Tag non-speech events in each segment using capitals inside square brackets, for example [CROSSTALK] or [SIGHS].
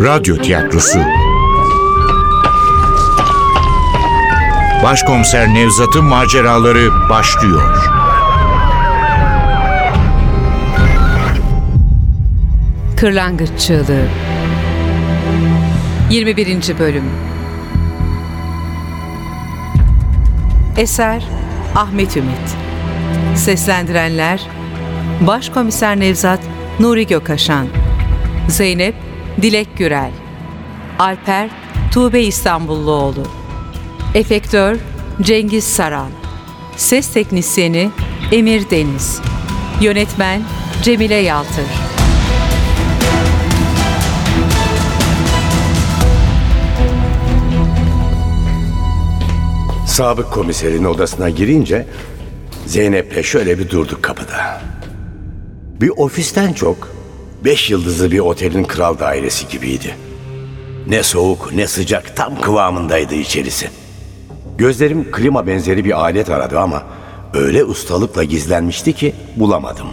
Radyo tiyatrosu Başkomiser Nevzat'ın maceraları başlıyor. Kırlangıç Çığlığı 21. Bölüm Eser Ahmet Ümit Seslendirenler Başkomiser Nevzat Nuri Gökaşan Zeynep Dilek Gürel Alper Tuğbe İstanbulluoğlu Efektör Cengiz Saran Ses Teknisyeni Emir Deniz Yönetmen Cemile Yaltır Sabık komiserin odasına girince Zeynep'le şöyle bir durduk kapıda. Bir ofisten çok beş yıldızlı bir otelin kral dairesi gibiydi. Ne soğuk ne sıcak tam kıvamındaydı içerisi. Gözlerim klima benzeri bir alet aradı ama öyle ustalıkla gizlenmişti ki bulamadım.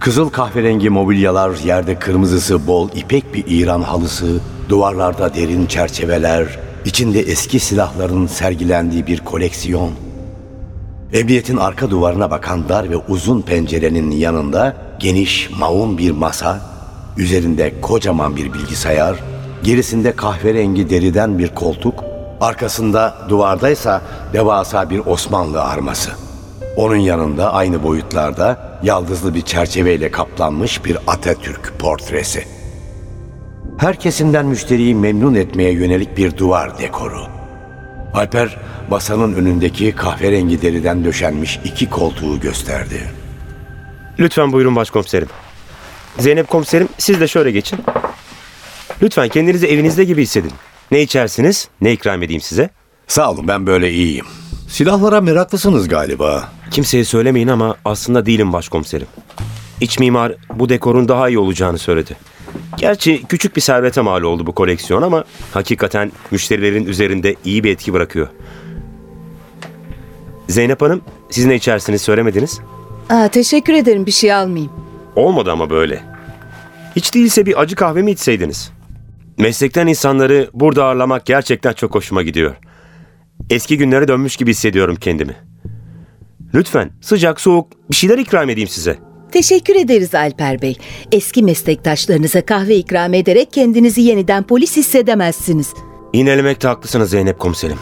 Kızıl kahverengi mobilyalar, yerde kırmızısı bol ipek bir İran halısı, duvarlarda derin çerçeveler, içinde eski silahların sergilendiği bir koleksiyon. Emniyetin arka duvarına bakan dar ve uzun pencerenin yanında geniş, maun bir masa, üzerinde kocaman bir bilgisayar, gerisinde kahverengi deriden bir koltuk, arkasında duvardaysa devasa bir Osmanlı arması. Onun yanında aynı boyutlarda yaldızlı bir çerçeveyle kaplanmış bir Atatürk portresi. Her kesimden müşteriyi memnun etmeye yönelik bir duvar dekoru. Alper masanın önündeki kahverengi deriden döşenmiş iki koltuğu gösterdi. Lütfen buyurun başkomiserim. Zeynep komiserim siz de şöyle geçin. Lütfen kendinizi evinizde gibi hissedin. Ne içersiniz, ne ikram edeyim size? Sağ olun ben böyle iyiyim. Silahlara meraklısınız galiba. Kimseye söylemeyin ama aslında değilim başkomiserim. İç mimar bu dekorun daha iyi olacağını söyledi. Gerçi küçük bir servete mal oldu bu koleksiyon ama hakikaten müşterilerin üzerinde iyi bir etki bırakıyor. Zeynep Hanım siz ne içersiniz söylemediniz. Aa, teşekkür ederim bir şey almayayım. Olmadı ama böyle. Hiç değilse bir acı kahve mi içseydiniz? Meslekten insanları burada ağırlamak gerçekten çok hoşuma gidiyor. Eski günlere dönmüş gibi hissediyorum kendimi. Lütfen sıcak soğuk bir şeyler ikram edeyim size. Teşekkür ederiz Alper Bey. Eski meslektaşlarınıza kahve ikram ederek kendinizi yeniden polis hissedemezsiniz. İğnelemekte haklısınız Zeynep komiserim.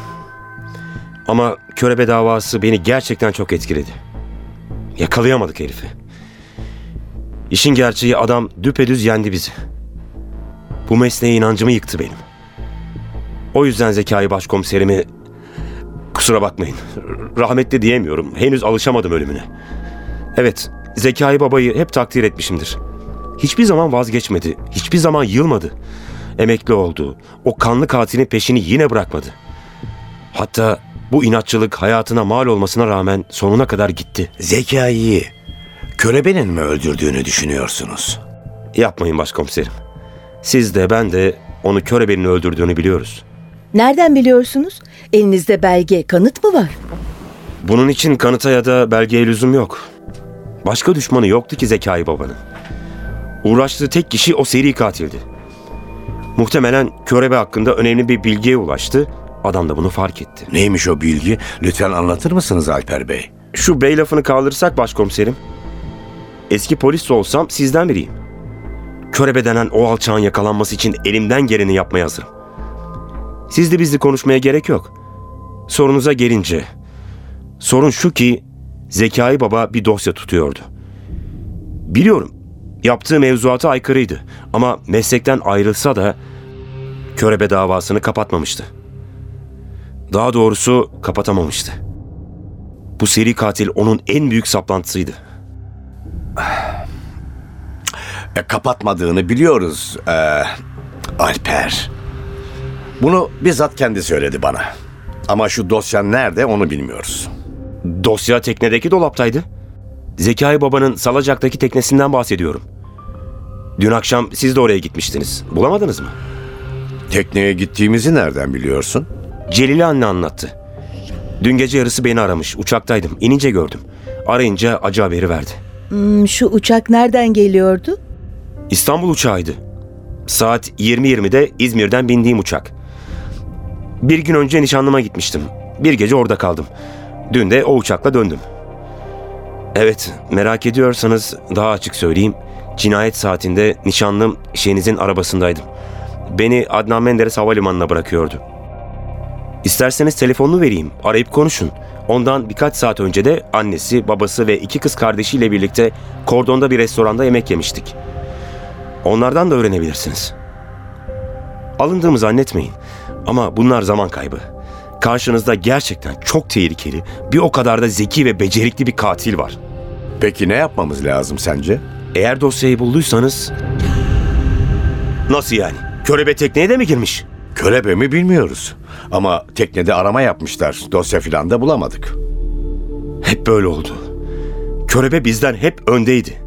Ama körebe davası beni gerçekten çok etkiledi. Yakalayamadık herifi. İşin gerçeği adam düpedüz yendi bizi. Bu mesleğe inancımı yıktı benim. O yüzden Zekai başkomiserimi... Kusura bakmayın. Rahmetli diyemiyorum. Henüz alışamadım ölümüne. Evet, Zekai babayı hep takdir etmişimdir. Hiçbir zaman vazgeçmedi. Hiçbir zaman yılmadı. Emekli oldu. O kanlı katilin peşini yine bırakmadı. Hatta bu inatçılık hayatına mal olmasına rağmen sonuna kadar gitti. Zekai'yi körebenin mi öldürdüğünü düşünüyorsunuz? Yapmayın başkomiserim. Siz de ben de onu körebenin öldürdüğünü biliyoruz. Nereden biliyorsunuz? Elinizde belge, kanıt mı var? Bunun için kanıta ya da belgeye lüzum yok. Başka düşmanı yoktu ki Zekai babanın. Uğraştığı tek kişi o seri katildi. Muhtemelen körebe hakkında önemli bir bilgiye ulaştı. Adam da bunu fark etti. Neymiş o bilgi? Lütfen anlatır mısınız Alper Bey? Şu bey lafını kaldırırsak başkomiserim. Eski polis olsam sizden biriyim. Körebe denen o alçağın yakalanması için elimden geleni yapmaya hazırım. Sizle bizle konuşmaya gerek yok. Sorunuza gelince. Sorun şu ki Zekai Baba bir dosya tutuyordu. Biliyorum yaptığı mevzuata aykırıydı ama meslekten ayrılsa da körebe davasını kapatmamıştı. Daha doğrusu kapatamamıştı. Bu seri katil onun en büyük saplantısıydı. [SIGHS] E, kapatmadığını biliyoruz e, Alper. Bunu bizzat kendi söyledi bana. Ama şu dosya nerede onu bilmiyoruz. Dosya teknedeki dolaptaydı. Zekai Baba'nın Salacak'taki teknesinden bahsediyorum. Dün akşam siz de oraya gitmiştiniz. Bulamadınız mı? Tekneye gittiğimizi nereden biliyorsun? Celile anne anlattı. Dün gece yarısı beni aramış. Uçaktaydım. İnince gördüm. Arayınca acı haberi verdi. Hmm, şu uçak nereden geliyordu? İstanbul uçağıydı. Saat 20.20'de İzmir'den bindiğim uçak. Bir gün önce nişanlıma gitmiştim. Bir gece orada kaldım. Dün de o uçakla döndüm. Evet, merak ediyorsanız daha açık söyleyeyim. Cinayet saatinde nişanlım şeyinizin arabasındaydım. Beni Adnan Menderes Havalimanı'na bırakıyordu. İsterseniz telefonunu vereyim, arayıp konuşun. Ondan birkaç saat önce de annesi, babası ve iki kız kardeşiyle birlikte kordonda bir restoranda yemek yemiştik. Onlardan da öğrenebilirsiniz. Alındığımı zannetmeyin ama bunlar zaman kaybı. Karşınızda gerçekten çok tehlikeli, bir o kadar da zeki ve becerikli bir katil var. Peki ne yapmamız lazım sence? Eğer dosyayı bulduysanız... Nasıl yani? Körebe tekneye de mi girmiş? Körebe mi bilmiyoruz. Ama teknede arama yapmışlar. Dosya filan da bulamadık. Hep böyle oldu. Körebe bizden hep öndeydi.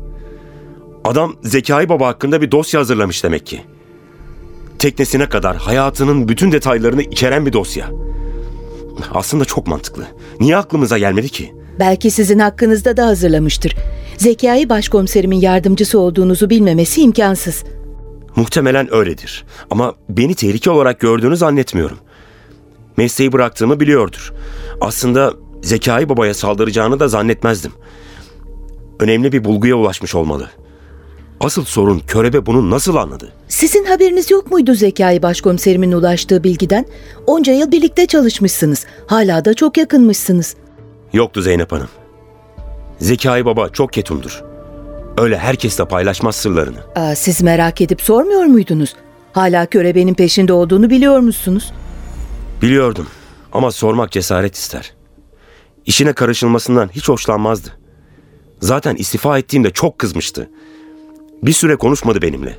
Adam Zekai Baba hakkında bir dosya hazırlamış demek ki. Teknesine kadar hayatının bütün detaylarını içeren bir dosya. Aslında çok mantıklı. Niye aklımıza gelmedi ki? Belki sizin hakkınızda da hazırlamıştır. Zekai başkomiserimin yardımcısı olduğunuzu bilmemesi imkansız. Muhtemelen öyledir. Ama beni tehlike olarak gördüğünü zannetmiyorum. Mesleği bıraktığımı biliyordur. Aslında Zekai Baba'ya saldıracağını da zannetmezdim. Önemli bir bulguya ulaşmış olmalı. Asıl sorun Körebe bunu nasıl anladı? Sizin haberiniz yok muydu Zekai başkomiserimin ulaştığı bilgiden? Onca yıl birlikte çalışmışsınız. Hala da çok yakınmışsınız. Yoktu Zeynep Hanım. Zekai Baba çok ketumdur. Öyle herkesle paylaşmaz sırlarını. Aa, siz merak edip sormuyor muydunuz? Hala körebenin peşinde olduğunu biliyor musunuz? Biliyordum ama sormak cesaret ister. İşine karışılmasından hiç hoşlanmazdı. Zaten istifa ettiğimde çok kızmıştı. Bir süre konuşmadı benimle.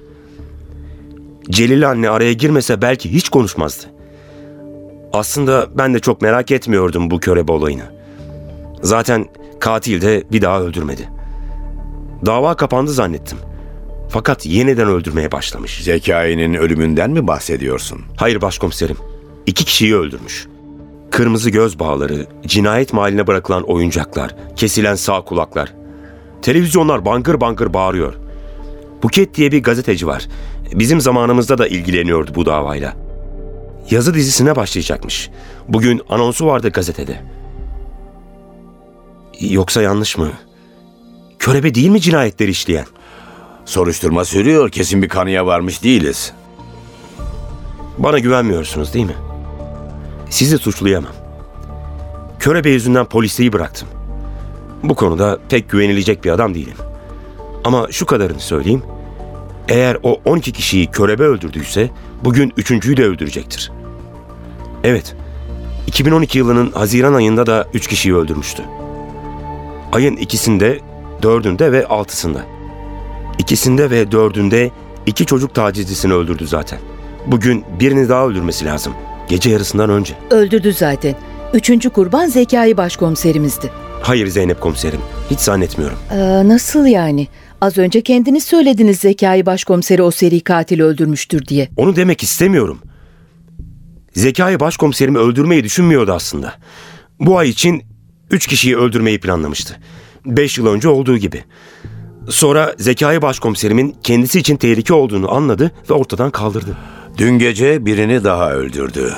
Celil anne araya girmese belki hiç konuşmazdı. Aslında ben de çok merak etmiyordum bu körebe olayını. Zaten katil de bir daha öldürmedi. Dava kapandı zannettim. Fakat yeniden öldürmeye başlamış. Zekai'nin ölümünden mi bahsediyorsun? Hayır başkomiserim. İki kişiyi öldürmüş. Kırmızı göz bağları, cinayet mahalline bırakılan oyuncaklar, kesilen sağ kulaklar. Televizyonlar bangır bangır bağırıyor. Buket diye bir gazeteci var. Bizim zamanımızda da ilgileniyordu bu davayla. Yazı dizisine başlayacakmış. Bugün anonsu vardı gazetede. Yoksa yanlış mı? Körebe değil mi cinayetleri işleyen? Soruşturma sürüyor. Kesin bir kanıya varmış değiliz. Bana güvenmiyorsunuz değil mi? Sizi suçlayamam. Körebe yüzünden polisliği bıraktım. Bu konuda pek güvenilecek bir adam değilim. Ama şu kadarını söyleyeyim. Eğer o 12 kişiyi körebe öldürdüyse bugün üçüncüyü de öldürecektir. Evet, 2012 yılının Haziran ayında da 3 kişiyi öldürmüştü. Ayın ikisinde, dördünde ve altısında. İkisinde ve dördünde iki çocuk tacizcisini öldürdü zaten. Bugün birini daha öldürmesi lazım. Gece yarısından önce. Öldürdü zaten. Üçüncü kurban Zekai başkomiserimizdi. Hayır Zeynep komiserim. Hiç zannetmiyorum. Aa, nasıl yani? Az önce kendiniz söylediniz Zekai başkomiseri o seri katil öldürmüştür diye. Onu demek istemiyorum. Zekai başkomiserimi öldürmeyi düşünmüyordu aslında. Bu ay için üç kişiyi öldürmeyi planlamıştı. Beş yıl önce olduğu gibi. Sonra Zekai başkomiserimin kendisi için tehlike olduğunu anladı ve ortadan kaldırdı. Dün gece birini daha öldürdü.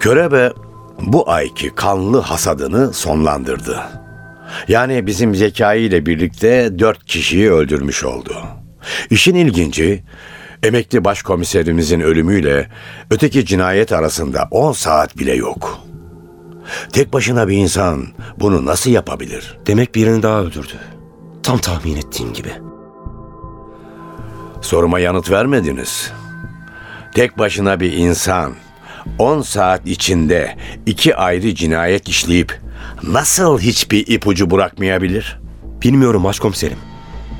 Körebe bu ayki kanlı hasadını sonlandırdı. Yani bizim Zekai ile birlikte dört kişiyi öldürmüş oldu. İşin ilginci, emekli başkomiserimizin ölümüyle öteki cinayet arasında 10 saat bile yok. Tek başına bir insan bunu nasıl yapabilir? Demek birini daha öldürdü. Tam tahmin ettiğim gibi. Soruma yanıt vermediniz. Tek başına bir insan 10 saat içinde iki ayrı cinayet işleyip nasıl hiçbir ipucu bırakmayabilir? Bilmiyorum başkomiserim.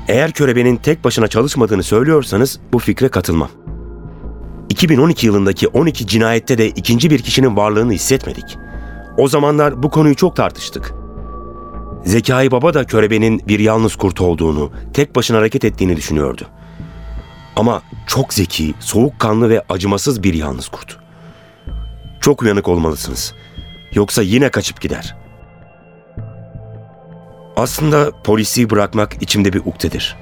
Eğer körebenin tek başına çalışmadığını söylüyorsanız bu fikre katılmam. 2012 yılındaki 12 cinayette de ikinci bir kişinin varlığını hissetmedik. O zamanlar bu konuyu çok tartıştık. Zekai Baba da körebenin bir yalnız kurt olduğunu, tek başına hareket ettiğini düşünüyordu. Ama çok zeki, soğukkanlı ve acımasız bir yalnız kurt. Çok uyanık olmalısınız. Yoksa yine kaçıp gider. Aslında polisi bırakmak içimde bir ukdedir.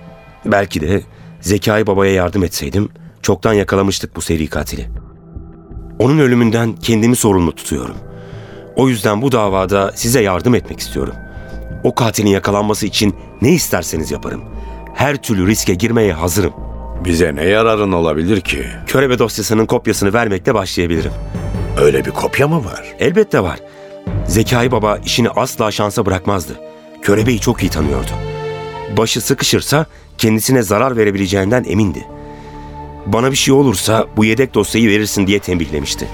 Belki de Zekai Baba'ya yardım etseydim çoktan yakalamıştık bu seri katili. Onun ölümünden kendimi sorumlu tutuyorum. O yüzden bu davada size yardım etmek istiyorum. O katilin yakalanması için ne isterseniz yaparım. Her türlü riske girmeye hazırım. Bize ne yararın olabilir ki? Körebe dosyasının kopyasını vermekle başlayabilirim. Öyle bir kopya mı var? Elbette var. Zekai Baba işini asla şansa bırakmazdı. Körebeyi çok iyi tanıyordu. Başı sıkışırsa kendisine zarar verebileceğinden emindi. Bana bir şey olursa bu yedek dosyayı verirsin diye tembihlemişti.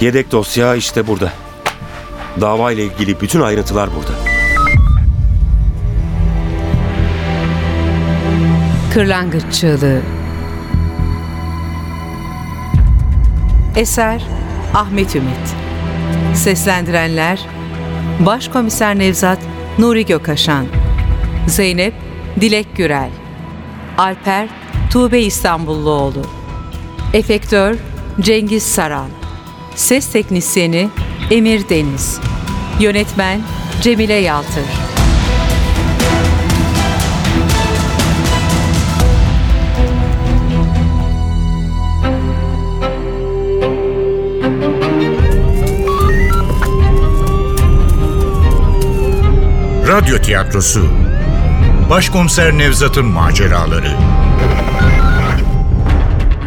Yedek dosya işte burada. Dava ile ilgili bütün ayrıntılar burada. Kırlangıç Çığlığı Eser Ahmet Ümit Seslendirenler Başkomiser Nevzat Nuri Gökaşan Zeynep Dilek Gürel Alper Tuğbe İstanbulluoğlu Efektör Cengiz Saran Ses Teknisyeni Emir Deniz. Yönetmen Cemile Yaltır. Radyo tiyatrosu. Başkomiser Nevzat'ın maceraları